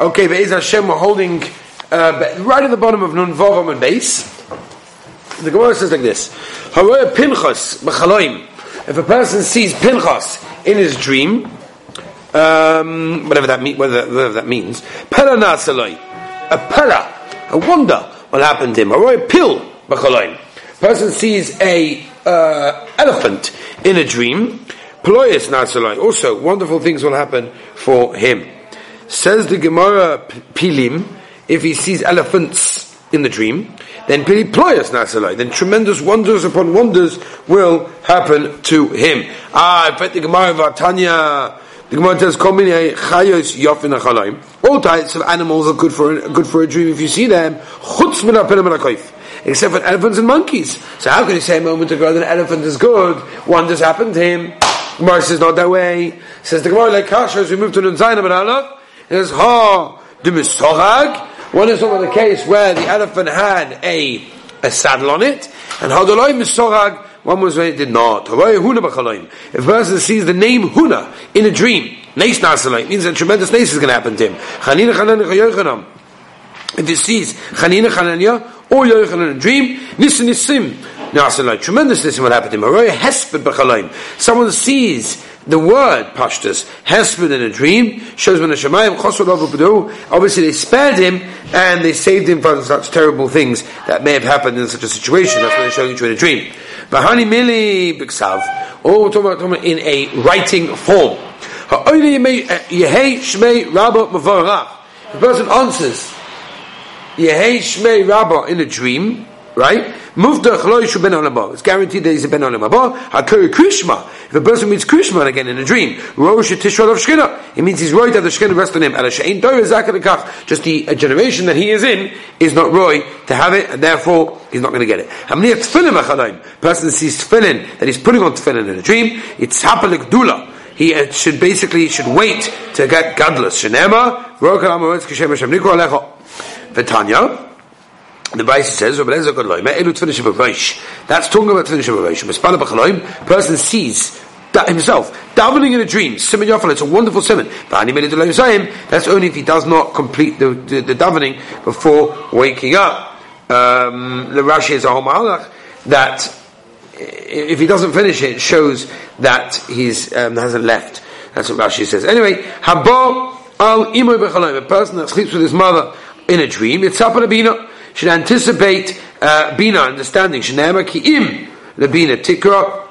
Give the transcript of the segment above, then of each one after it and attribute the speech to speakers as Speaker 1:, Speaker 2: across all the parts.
Speaker 1: Okay, Be'ez Hashem, we're holding uh, right at the bottom of Nun Vavam and base. The Gemara says like this: Haroya Pinchas b'chaloim. If a person sees Pinchas in his dream, um, whatever that mean, whatever, whatever that means, Pela Nasaloi, a Pela, a wonder will happen to him. Haroya Pil b'chaloim. Person sees a uh, elephant in a dream. Ployes Nasaloi. Also, wonderful things will happen for him. Says the Gemara Pilim, if he sees elephants in the dream, then Pili Ployas Nasalai, then tremendous wonders upon wonders will happen to him. Ah, I bet the Gemara Vatanya, the Gemara says, chayos yofin achalaim. All types of animals are good for, good for a dream if you see them. Chutz min except for elephants and monkeys. So how can you say a moment ago that an elephant is good? Wonders happened to him. Gemara says not that way. Says the Gemara like Kasha as we move to and Allah. There's ha the misorag. One is over the case where the elephant had a a saddle on it, and hadoloi misorag. One was where it did not. If a person sees the name Huna in a dream, Neis Nasalai, means a tremendous nace is going to happen to him. If he sees Chanina Chananya or Yochanan in a dream, Nisim Nisim Nasalai, tremendous nisim will happen to him. Someone sees the word pashtus hesped in a dream shows when Hashemayim chosod Obviously, they spared him and they saved him from such terrible things that may have happened in such a situation. That's what they're showing you in a dream. Bahani mili b'ksav. All we're talking about in a writing form. The eh, person answers Yehei shmei rabba in a dream, right? It's guaranteed that he's a ben olam haba. Hakuri krishma. If a person meets krishma again in a dream, rosh tishol of shkina. It means he's right that the shkina rests on him. and Just the generation that he is in is not roy to have it, and therefore he's not going to get it. Person sees tefillin that he's putting on tefillin in a dream. It's hapalik dula he uh, should basically should wait to get godless. Shenema, V'tanya, the Bryce says, That's talking about Tfinish of person sees that himself, davening in a dream, Simon Yafal, it's a wonderful simon. That's only if he does not complete the, the, the davening before waking up. Um, the Rashi is a mahalach that if he doesn't finish it, it shows that he's um, hasn't left. That's what Rashi says. Anyway, Haba al imoy a person that sleeps with his mother in a dream, it's up on a should anticipate uh, bina understanding. Shnema ki im lebina tikra.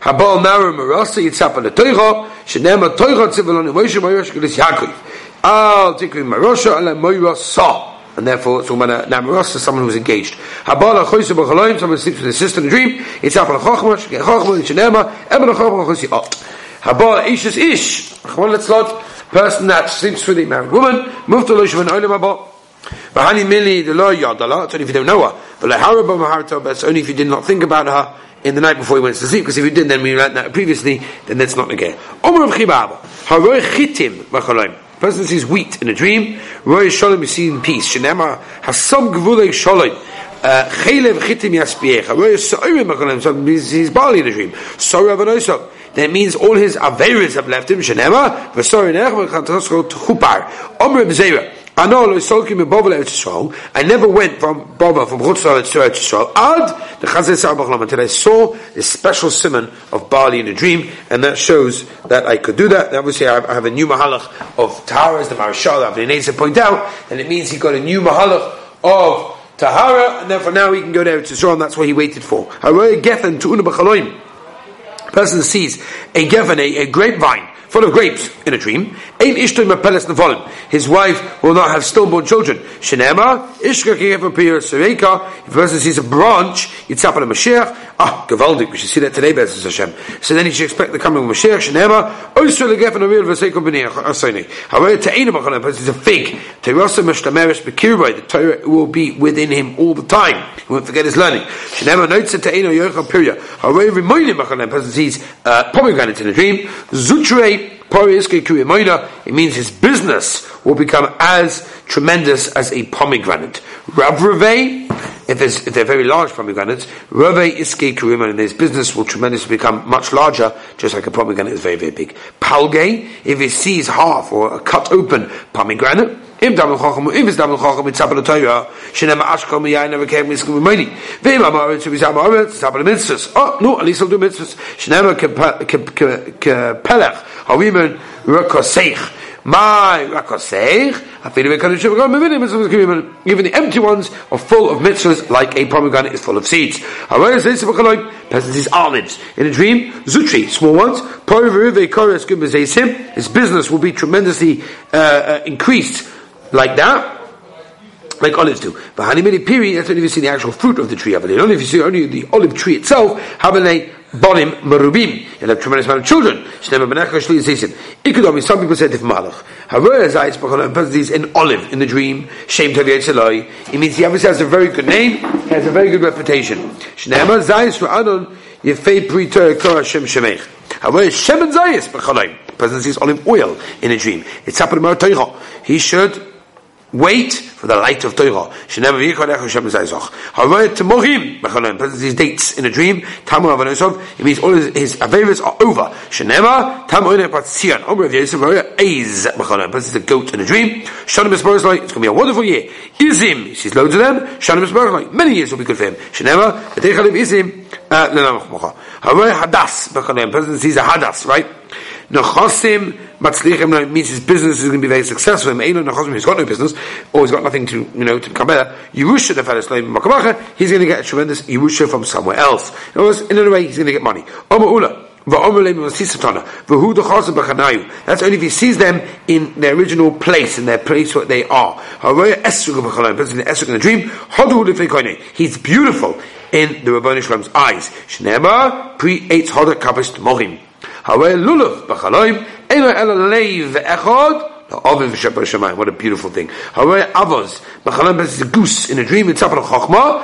Speaker 1: Habal mara marasa yitzapa letoicha. Shnema toicha tzivalon Moshe Moirish Gelis Yaakov. Al tikri marosha ala moira sa. And therefore, it's about a namaros someone who's engaged. Habala choyse b'chaloim, someone sleeps with his sister in a dream. It's apal chochma, shkei chochma, shenema, eben chochma, choyse ot. Habala ish is ish. Chwan letzlot, person that sleeps with a married woman, move to loish of an olim haba. Bahani mili the lo yadala. It's only if you don't know her. But leharaba maharto. But it's only if you did not think about her in the night before you went to sleep. Because if you did, then we learned that previously. Then that's not again. Omer of chibaba. Haroy chitim b'chaloim. Person sees wheat in a dream. Roy shalom you see in peace. Shenema hasam gvulei shalom. Uh, chelev chitim yaspiech. Haroy so'irim b'chaloim. So he's barley in a dream. Sorry avanoso. That means all his averis have left him. Shenema v'sorry nech v'chantosko t'chupar. Omer b'zeira. I never went from Baba from Chutzlaretz to Eretz Yisrael. Ad the Chazal until I saw this special simon of barley in a dream, and that shows that I could do that. Obviously, I have a new mahalach of Tahara, as the of the point out, and it means he got a new mahalach of Tahara, and therefore now he can go to Yisrael, and that's what he waited for. Person sees a geffen, a, a grapevine full of grapes in a dream. His wife will not have stillborn children. If a person sees a branch, yitzap on a Mashiach. Ah, gavaldik. We should see that today, Bezos Hashem. So then he should expect the coming of Mashiach. Shenema oisur legefen avir v'seikom b'nei asayni. However, te'ena b'chanem, person is a fig. Teirasa mishtameres b'kirvay. The Torah will be within him all the time. He won't forget his learning. Shenema noitza te'ena yoicha pirya. However, rimoinim b'chanem, person sees uh, pomegranate in a dream. Zutrei it means his business will become as tremendous as a pomegranate. Rav if, if they're very large pomegranates, Rave Iske Kurima, and his business will tremendously become much larger, just like a pomegranate is very, very big. Palge, if he sees half or a cut open pomegranate, Im Damel Chacham, if it's Damel Chacham, it's Tzapel Torah, Shenem Ashkal Miyayin never came Miskum Mimoni. Vim Amar, to be Zam Amar, Tzapel Mitzvahs. Oh, no, at least do Mitzvahs. Shenem Kepelech, Hawimen Rekoseich. My rakoseich, even the empty ones are full of mitzvahs like a pomegranate is full of seeds. Peasants is olives. In a dream, zutri, small ones, his business will be tremendously uh, uh, increased like that like olives do. But honey piri, that's only if you see the actual fruit of the tree. But only if you see only the olive tree itself, a bonim marubim. You'll have tremendous amount of children. Some people said if malach. However, as an olive in the dream. Shem tavi It means he obviously has a very good name. He has a very good reputation. Shnema zayis adon yefei Hashem shemech. However, Shem and zayis b'chalayim. Person olive oil in a dream. It's happened to He should wait for the light of Torah. Shenever v'yichon echon Shem zayzoch. However, temochim, mecholim, presents these dates in a dream, tamu avanosov, it means all his, his are over. Shenever, tam oine patzion, omer of Yosef, roya eiz, mecholim, presents the goat in a dream. Shanim esboros it's going to be a wonderful year. Izim, he sees loads of them, shanim esboros many years will be good for him. Shenever, v'teichalim izim, uh, lenamach mocha. However, hadas, mecholim, presents sees a hadas, right? Nechosim matzlichim means his business is going to be very successful. He's got no business, or he's got nothing to you know to become better. Yerusha the slave makamacha, he's going to get a tremendous Yerusha from somewhere else. In other words, in another way, he's going to get money. Omer ula. That's only if he sees them in their original place, in their place where they are. He's beautiful in the Rabboni Shalom's eyes. Shnema pre eitz hodak kabist mohim. What a beautiful thing. A goose in a dream. It's up on a chokma.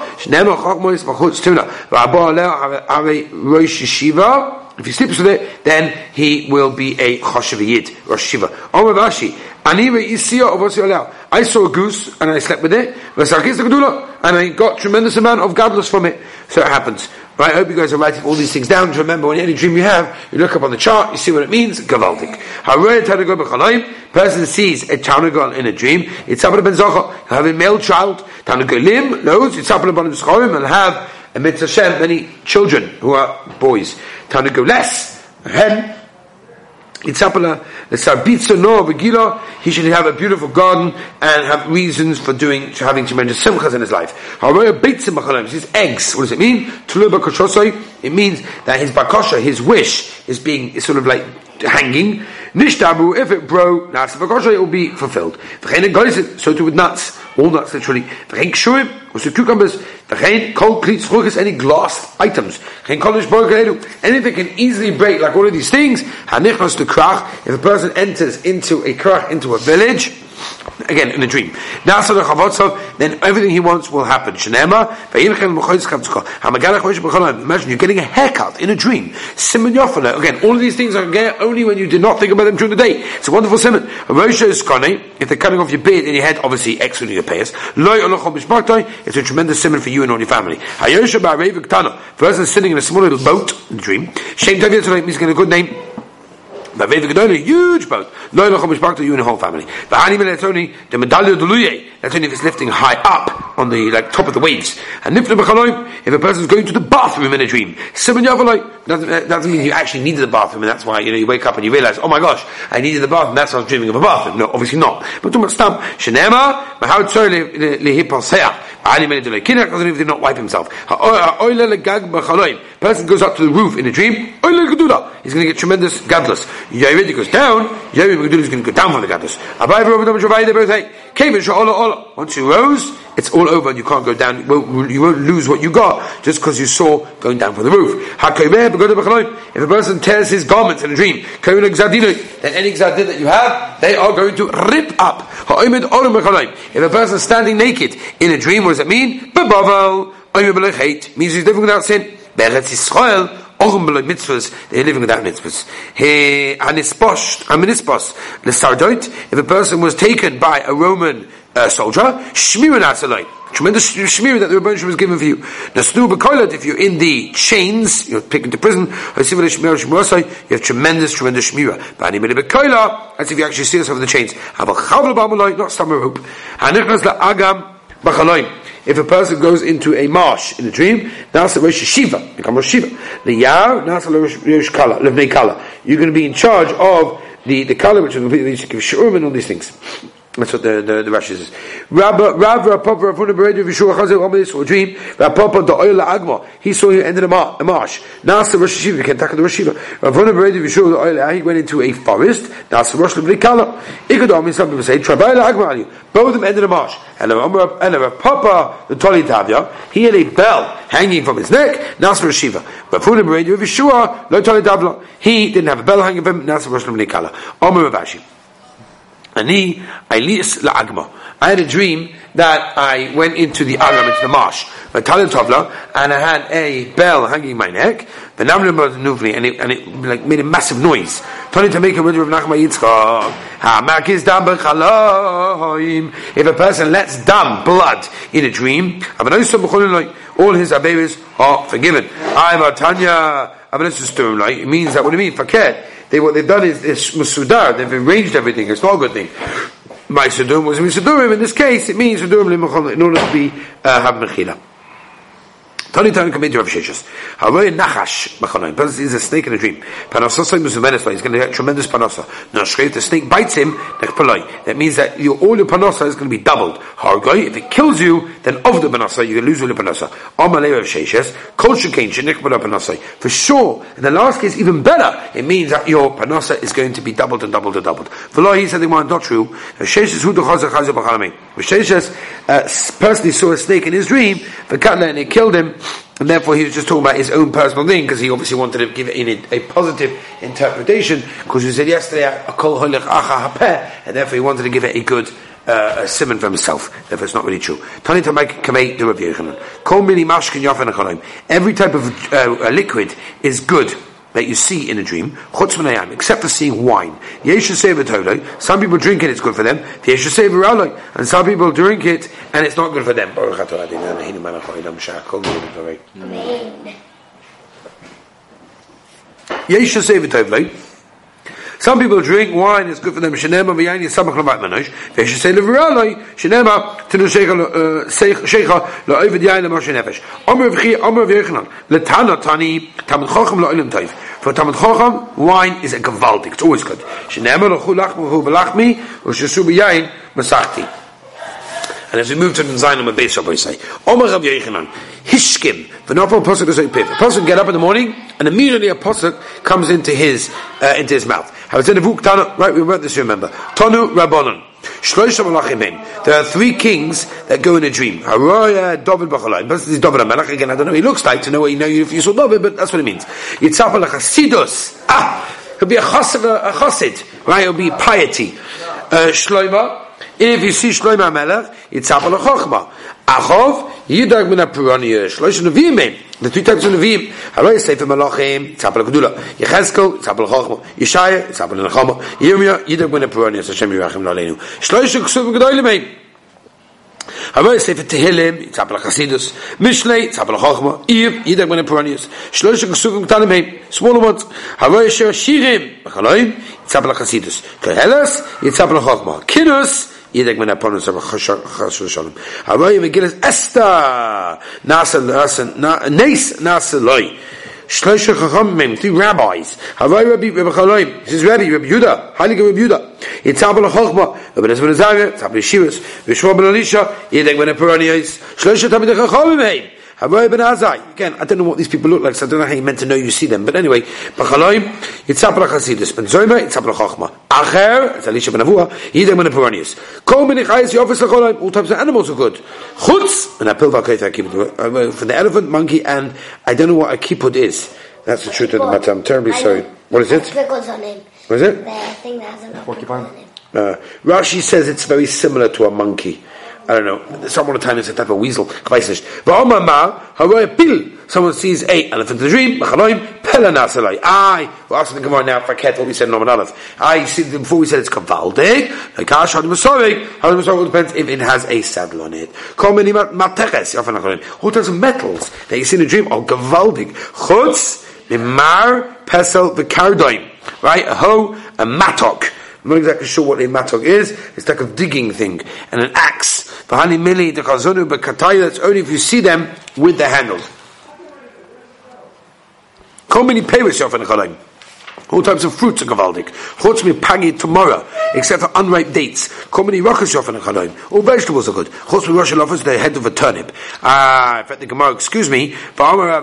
Speaker 1: If he sleeps with it, then he will be a choshev yid, Rosh Shiva. I saw a goose and I slept with it, and I got tremendous amount of godless from it. So it happens. Right? I hope you guys are writing all these things down to remember when any dream you have, you look up on the chart, you see what it means, gavaldik. Person sees a tanagal in a dream, it's up ben zocha, have a male child, tanagolim knows, it's up ben zochim, and have a mitzvah many children who are boys. Tanagoles, a hen, Itzapala, the Sarbitza no Begila, he should have a beautiful garden and have reasons for doing, having tremendous simchas in his life. However, Beitzim Machalem, his eggs, what does it mean? Tuluba Koshosai, it means that his bakosha, his wish, is being, is sort of like hanging. Nishtabu, if it broke, nuts bakosha, it will be fulfilled. So too with nuts, all nuts literally. Kshurim, also cucumbers, v'chein kol kli tzchuchis, any glass items. Anything can easily break, like all of these things. If a person enters into a krach, into a village, again in a dream. Er then everything he wants will happen. Imagine you're getting a haircut in a dream. Again, all of these things are there only when you did not think about them during the day. It's a wonderful simon. If they're cutting off your beard and your head, obviously excluding your payers. It's a tremendous simon for you and all your family. Person sitting in a small little boat in the dream. Shame means getting a good name. A huge boat. No, chomish you and the whole family. That's only the medallia deluye. That's only if it's lifting high up on the like top of the waves. And if a person is going to the bathroom in a dream, simon doesn't doesn't mean you actually needed the bathroom, and that's why you know you wake up and you realize, oh my gosh, I needed the bathroom. That's why I was dreaming of a bathroom. No, obviously not. But too much stamp. Shenema, Kinak doesn't even not wipe himself. Person goes up to the roof in a dream. He's going to get tremendous gadlus. Yavid goes down. Yavid is going to go down from the gadlus. Once you rose, it's all over and you can't go down. You won't, you won't lose what you got just because you saw going down from the roof. If a person tears his garments in a dream, then any exadin that you have, they are going to rip up. If a person is standing naked in a dream, what does it mean? Means he's living without sin. Ochim below mitzvahs, they're living without mitzvahs. He, anisposh, aminispos, lesardoit, if a person was taken by a Roman uh, soldier, shmirin asaloi. Tremendous shmir that the Rebbeinu was given for you. Nasnu b'koilat, if you're in the chains, you're taken to prison, you have tremendous, tremendous shmira. Bani mili b'koila, that's if you actually see yourself in the chains. Have a chavla b'amaloi, not stomach rope. Hanichnas la'agam b'chaloim. If a person goes into a marsh in a dream, nasa rosh shiva, become rosh shiva. Liyar, nasa rosh kala, kala. You're going to be in charge of the, the kala, which is to give shurim and all these things. That's what the, the, the Rashi says. Rav Rav Papa Rav Beredu Vishua Chazer Omer saw a dream. Papa the oil agma. He saw you ended a marsh. Nasa Rosh Hashiva. Can take the Rosh. Rav Beredu Vishua the oil. He went into a forest. Nasa Rosh Hashiva Kala. Ikadom. Some people say Trabayla agma you. Both of them ended a marsh. And Rav Papa the Toli Tavya. He had a bell hanging from his neck. Nasa Rosh Hashiva. Rav Huna Beredu Vishua Lo Toli Tavla. He didn't have a bell hanging from him. Nasa Rosh Hashiva Kala. Omer Rav Ani Ailis La'agma. I had a dream that I went into the Agam, into the marsh, and I had a bell hanging my neck, and it, and it like made a massive noise. Turning to make a window of Nachma Yitzchak. If a person lets dam, blood, in a dream, all his abevis are forgiven. I'm a Tanya, it means that what do you mean? Faket. They, what they've done is, is musudar, they've arranged everything, it's not good thing. My sudurim was misudurim, in this case, it means sudurim in order to be, uh, have mechila. Tani Tani come into Rav Sheshus. Haroy Nachash B'chanoim. Person is a snake in a dream. Panososai Muzumenes He's going to get tremendous panosa. No, straight the snake bites him, That means that your, all your panosa is going to be doubled. Hargoy, if it kills you, then of the panosa, you can lose your panosa. Amalei Rav Sheshus. Kol Shekain Shenik Panosa. For sure, in the last case, even better, it means that your panosa is going to be doubled and doubled and doubled. For he said were not true. Rav Sheshus Hu Duchazer Chazer B'chalamein. Rav Sheshus uh, personally saw a snake in his dream, and it killed him and therefore he was just talking about his own personal thing because he obviously wanted to give it a, positive interpretation because he said yesterday and therefore he wanted to give it a good uh, a simon for himself. Therefore, it's not really true. Every type of uh, liquid is good that you see in a dream, except for seeing wine. Some people drink it, it's good for them. And some people drink it, and it's not good for them. Some people drink wine, it's good for them. Shenema v'yayin yisamach l'vat manosh. V'yesh say leviraloi, shenema tinu shecha uh, lo'ovid yayin l'moshe nefesh. Omer v'chi, omer v'yechanan. L'tana tani, tamid chochem lo'olim toiv. For tamid chochem, wine is a gewaltig. It's always good. Shenema lo'chu lachmu v'hu v'lachmi, v'shesu b'yayin masachti. And as we move to the Zayin of Beis Rabbi say, Omer Rav Yechanan, Hishkim, v'nofel posuk is a pif. A posuk get up in the morning, and immediately a posuk comes into his, uh, into his mouth. Right, we wrote this, remember. Tonu Rabbanon. There are three kings that go in a dream. This is David Amelach. Again, I don't know he looks like to know what you know if you saw David, but that's what it means. Ah! He'll be a chassid, a chassid. Right? He'll be piety. Uh, Shloima. If you see Shloima Amelach, Yitzhak Chochma. Achov, Yidag min HaPuraniya. Uh, Shloish Nevi'im the two types of Nevi'im, Haroy Sefer Malachim, Tzapel Gedula, Yechezkel, Tzapel Chochma, Yeshaya, Tzapel Nechama, Yirmiyah, Yidag Ben Apuranius, Hashem Yirachim Laleinu. Shloish Ksuf Gedolim Heim. Eh? Haroy Sefer Tehillim, Tzapel Chasidus, Mishlei, Tzapel Chochma, Yiv, Yidag Ben Apuranius, Shloish Ksuf Gedolim Heim, eh? smaller ones, Haroy Sher Shirim, Bechaloim, Tzapel Chasidus, Kehelas, Yitzapel Chochma, Kidus, Yidek men aponus of chashu shalom. Haroy Megillas Esther Nasa Nasa Nes Nasa Loi. Shloisha Chachamim, three rabbis. Haroy Rabbi Rabbi Chaloim. This is Rabbi Rabbi Yuda. Heilige Rabbi Yuda. Yitzabel Chochma. Rabbi Nezben Zaga. Tzabel Yeshivas. Vishwa Ben Elisha. Yidek men aponus. Shloisha Tamid Chachamim. Haroy ben Azai. Again, I don't know what these people look like, so I don't know how you meant to know you see them. But anyway, Bachaloim, Yitzapra Chasidus, Ben Zoyma, Yitzapra Chochma. Acher, it's Elisha ben Avua, Yidem ben Apuranius. Kol mini chayes yofis lacholoim, all types of animals are good. Chutz, and I pill vakayt akipud, for the elephant, monkey, and I don't know what a kipud is. That's the truth of the matter. I'm terribly sorry. What is it? What is it?
Speaker 2: The thing that has a porcupine.
Speaker 1: Uh, Rashi says it's very similar to a monkey. I don't know. Someone at time is a type of weasel. Someone sees a elephant in a dream. I, we're asking the Gemara now for ket what we said in Noman Aleph. I see before we said it's kavaldik, like kash had masorik, had masorik depends if it has a saddle on it. Kol many mateches, machaloim. All types of metals that you see in a dream are gavaldik. Chutz, mimar, pesel, the kardoim. Right? A hoe, a matok. I'm not exactly sure what a matok is. It's like a digging thing. And an axe. V'hani mili dekazonu b'kataya, that's only if you see them with the handles. How many payers yofen chalayim? All types of fruits are gavaldik. Chutz mi pagi tomorrow, except for unripe dates. How many rockers yofen chalayim? All vegetables are good. Chutz mi rosh is the head of a turnip. Ah, in fact, the Gemara, excuse me, but I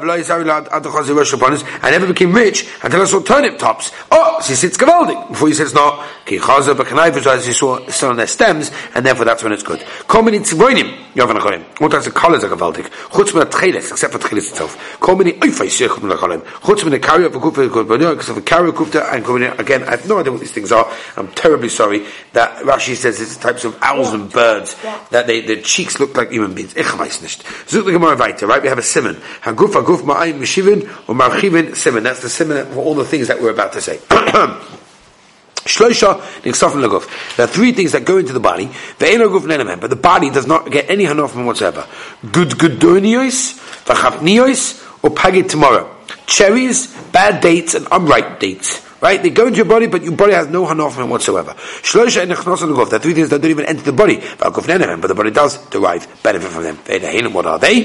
Speaker 1: never became rich until I saw turnip tops. Oh, she sits gavaldik. Before he says no, ki chazer b'kanayv, as he saw still on their stems, and therefore that's when it's good. Many tzvoinim yofen chalayim? All types of colors are gavaldik. Chutz mi tcheles, except for tcheles itself. Many oifais yofen chalayim? Chutz mi the carrier of a because of a carrier Kufta and Kumina. Again, I have no idea what these things are. I'm terribly sorry that Rashi says it's types of owls and birds that they, their cheeks look like human beings. Ich weiß nicht. Zut the Gemara weiter, right? We have a simon. Haguf haguf ma'ayin mishivin or marchivin simon. That's the simon for all the things that we're about to say. Shloisha niksafim laguf. There are three things that go into the body. But the body does not get any hanofim whatsoever. Good good v'chapnios, or pagit tomorrow cherries, bad dates, and unripe dates. Right? They go into your body, but your body has no hanofim whatsoever. Shlosha and nechnos There are three things that don't even enter the body. But the body does derive benefit from them. What are they?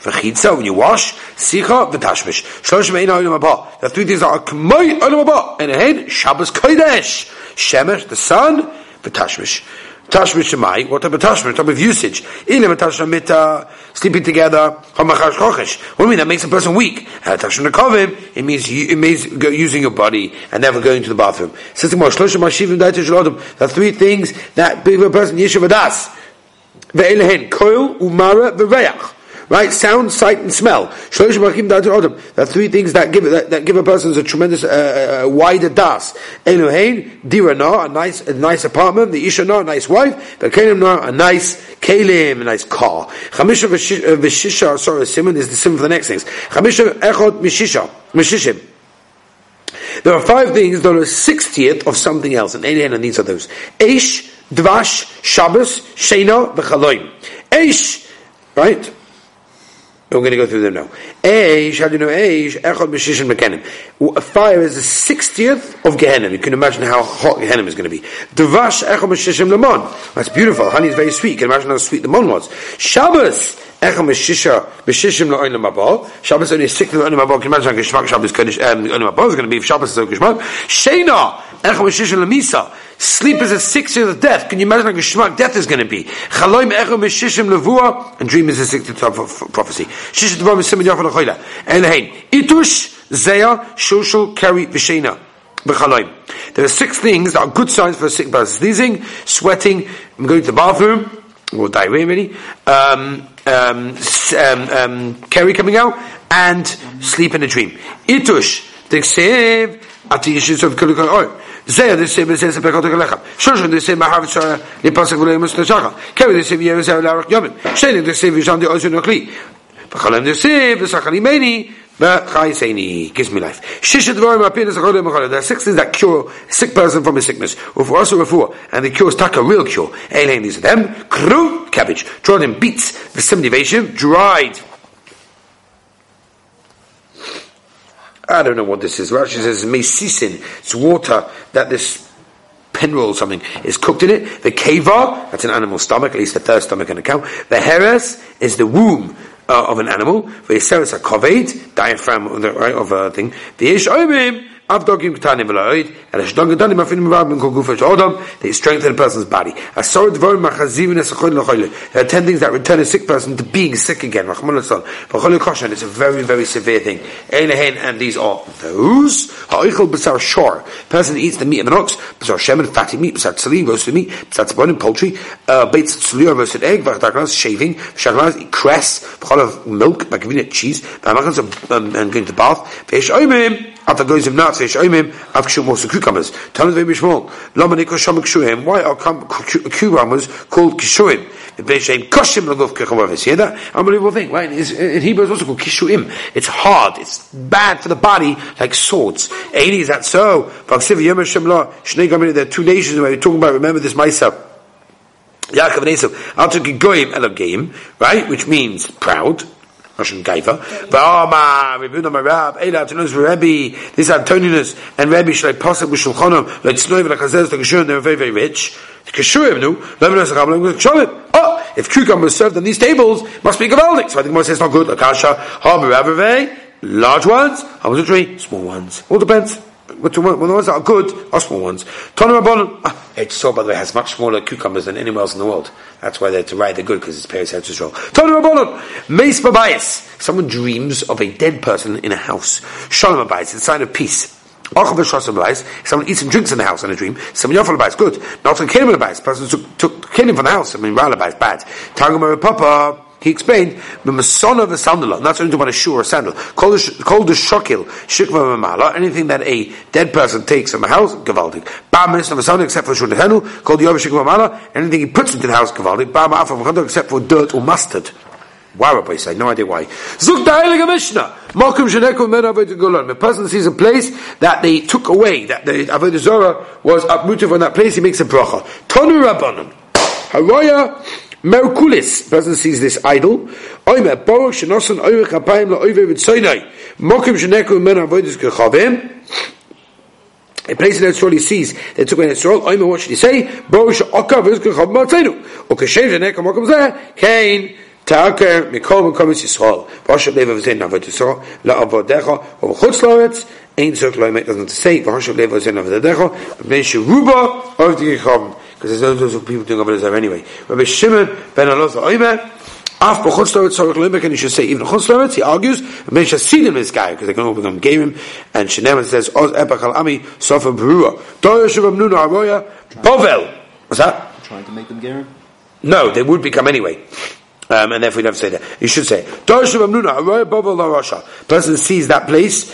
Speaker 1: V'chitza, when you wash, sicha, v'tashmish. Shlosha me'ina olam haba. Are three things are k'moy olam haba. And ahead, Shabbos kodesh. Shemesh, the sun, v'tashmish. Tashmish Shemai, what type of tashmish? type of usage? Ilim tashmita, sleeping together, hamachash chochesh. What do you mean? That makes a person weak. Tashmit kovim, it means, it means using your body and never going to the bathroom. The three things that give a person yeshiv adas. Ve'elehen, koil, umara, ve'reach right? Sound, sight, and smell. There are three things that give that, that give a person a tremendous uh, uh, wider das. Elohein, dirana, a nice a nice apartment. The ishana, a nice wife. The kelim, a nice kelim, a nice car. Chamisha v'shisha, sorry, simon is the simon for the next things. Chamisha echot mishisha, mishishim. There are five things that are sixtieth of something else, and Ein and these are those. Eish, Dvash, Shabbos, Shena, V'chaloim. Eish, right? We're going to go through them now. Eish, how do you know Eish? Echad Meshishim Mekenim. Fire is the sixtieth of Gehenim. You can imagine how hot Gehenim is going to be. Devash Echad Meshishim Lemon. That's beautiful. Honey is very sweet. You can imagine how sweet the mon was. Shabbos. Echad Meshisha Meshishim Le'oinim Abba. Shabbos only six Le'oinim Abba. Can you imagine how Geshmak Shabbos Kodesh um, Le'oinim Abba is going to be if Shabbos is so Geshmak. Shena. Echad Meshishim Lemisa. Sleep is a sixth year of death. Can you imagine how geschmack death is going to be? Echo mishishim levua, and dream is a sixth year of prophecy. Achoyla. Elhein. Itush, zeya, shushul, keri, vishena. B'chaloim. There are six things that are good signs for a sick person. Sneezing, sweating, going to the bathroom, or diarrhea really, um, um, um, um, Kerry coming out, and sleep in a dream. Itush, the ati yishis of kulikal זה Zeya nisei b'nisei sepekot ha'kalechem. Shoshu nisei mahav shara lipasek v'lo yemus neshachal. Kevi nisei v'yemus ha'el arach yomim. Sheni nisei v'yishandi ozu nokli. V'chalem nisei v'sachani meini v'chayiseni. Gives me life. Shisha dvorim apir nesachol yom There are six things that cure a sick person from his sickness. Ufu also refuah. And the cure is taka, real cure. Eilein is them. Kru, cabbage. Drawn in beets. V'simnivation. Dried I don't know what this is. Rashi says mesisin. It's water that this pinroll or something is cooked in it. The keva, that's an animal stomach, at least the third stomach in a cow. The heres is the womb uh, of an animal. The a koved, diaphragm of, the, right, of a thing. The ish Avdogim ktanim v'loid, and ashdog ktanim afinim v'abim kol gufa odom, they strengthen a person's body. Asor dvorim machazivin esachoyin l'choyle. There are ten things that return a sick person to being sick again. Rachman l'son. V'chol koshan, it's a very, very severe thing. Ein and these are those. Ha'oichel b'sar shor. Person eats the meat of an ox, b'sar shemen, fatty meat, b'sar tzalim, roasted meat, b'sar tzabonim, poultry, uh, baits tzluya, roasted egg, v'chadaklas, shaving, v'shaklas, cress, v'chol of milk, v'gavina cheese, v'amachas, um, and going to bath, v'esh oimim, after goes of nuts, Oimim, Av Kshum also cucumbers. Tell them very small. Lama Niko Shama Kshuim. Why are cucumbers called Kshuim? Beishem koshim laguf kechavavis. Hear that? Unbelievable thing, right? It's, in Hebrew it's also called kishuim. It's hard. It's bad for the body, like swords. Eighty is that so? There are two nations we're talking about. Remember this myself. Yaakov and Esav, Al Goyim Elogim, right? Which means proud. Russian Gaiva. Va'ama, Rebuna Marab, Eila, Tanus, Rebbe, this Antoninus, and Rebbe Shlai Pasuk, like Hazez, like Kishur, they're very, very rich. Kishurim, no, Lebanon, Sachabim, Sholim. Oh, if cucumbers served on these tables, must be Gavaldik. So I think Moses is not good. Like Asha, Har, large ones, Hamazutri, small ones. All depends. But the ones that are good are small ones. Tonu Rabbanon, ah, it's so by the way has much smaller cucumbers than anywhere else in the world. That's why they're to ride they're good because it's Paris head to roll. Tonu Rabbanon, Meis Babayis. Someone dreams of a dead person in a house. Shalom Babayis, it's a sign of peace. Someone eats and drinks in the house in a dream. Someone yofal buys good. Not a kelim. Person took took from the house. I mean, rala buys bad. Targum Papa. He explained, the "B'masona v'sandala." Not only about a shoe or a sandal. Called the shokil shikva mamala. Anything that a dead person takes from a house, gavaldik. Ba minisna v'sandal except for shulhenu. Called the yov shikva mamala. Anything he puts into the house, gavaldik. Ba ma'afa except for dirt or mustard. Why Rabbi say? No idea why. Zuk the Heilige Mishnah. Mokum sheneku men avodah golan. The person sees a place that they took away, that the avodah zora was uprooted from that place, he makes a bracha. Tonu rabbanon. Haraya Merkulis, person sees this idol. Oimer, Baruch Shenosan Oimer Chapayim La'oiver V'tzoinai. Mokim Sheneku Men Avoidus Kechavim. A place in Israel he sees they took away Israel. Oimer, what should he say? Baruch She'okav V'tzoinai Ma'atzeinu. O Keshem Mokim Zeh, Kain, Ta'aker Mikol Mokom Yisrael. V'ashav Leva V'zein Avodah Yisrael. La'avodecha. O V'chutz Loretz. Ein Zok Loimet doesn't say. V'ashav Leva V'zein Avodecha. V'bnei Sheruba the Kechavim because there's those people doing over there anyway. Rabbi Shimon ben Elazar Oimer, Af b'chutz loretz tzarich limbek, and you should say even chutz loretz, he argues, men shasidim this guy, because they can all become gaming, and Sheneman says, Oz epach al ami, sofa berua, doyer shuvam nuna aroya, bovel. What's that?
Speaker 2: Trying to make them gaming?
Speaker 1: No, they would become anyway. Um, and therefore you don't say that. You should say, Doyer shuvam nuna aroya, bovel la rasha. Person sees that place,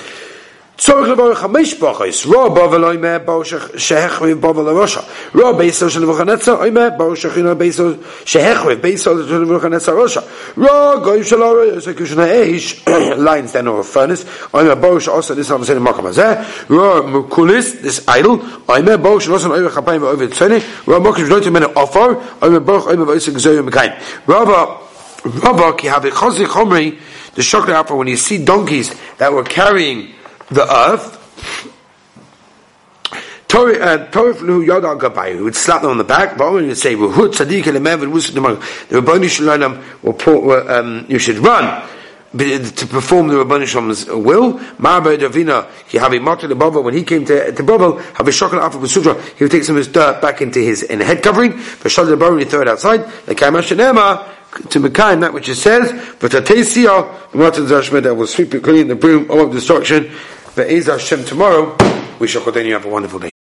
Speaker 1: צורך לבוא חמש בוכס, רו בובל אוימה בו שהחריב בובל הרושע, רו בייסו של נבוכנצר אוימה בו שכינו בייסו שהחריב בייסו של נבוכנצר רושע, רו גויים של אורו יוסי כשנה האש, lines then or a furnace, אוימה בו שעושה ניסה בסדר מקום הזה, רו מוקוליס, this idol, אוימה בו שנוסן אוימה חפיים ואוימה צפני, רו מוקש ולא תמנה אופר, אוימה בו אוימה ואויסי גזויה מקיים. רובו, רובו כי הווה חוזי חומרי, the chocolate apple, when you see donkeys that were carrying the earth. Torah uh, would slap them on the back, but you say, Ruhut Tzaddik the Rabbani Shalom will um, you should run to perform the Rabbani Shalom's will. Marba Davina, he have a martyr the Baba, when he came to, to Babel, have a shocking after the Sutra, he would take some of his dirt back into his in head covering, for Shal the Baba, he throw it outside, like Kaimashanema, to Mekayim, that which it says, but Tatesia, the Martin Zashmed, that will sweep it clean the broom of destruction, Be'ez Hashem tomorrow, we shall continue. Have a wonderful day.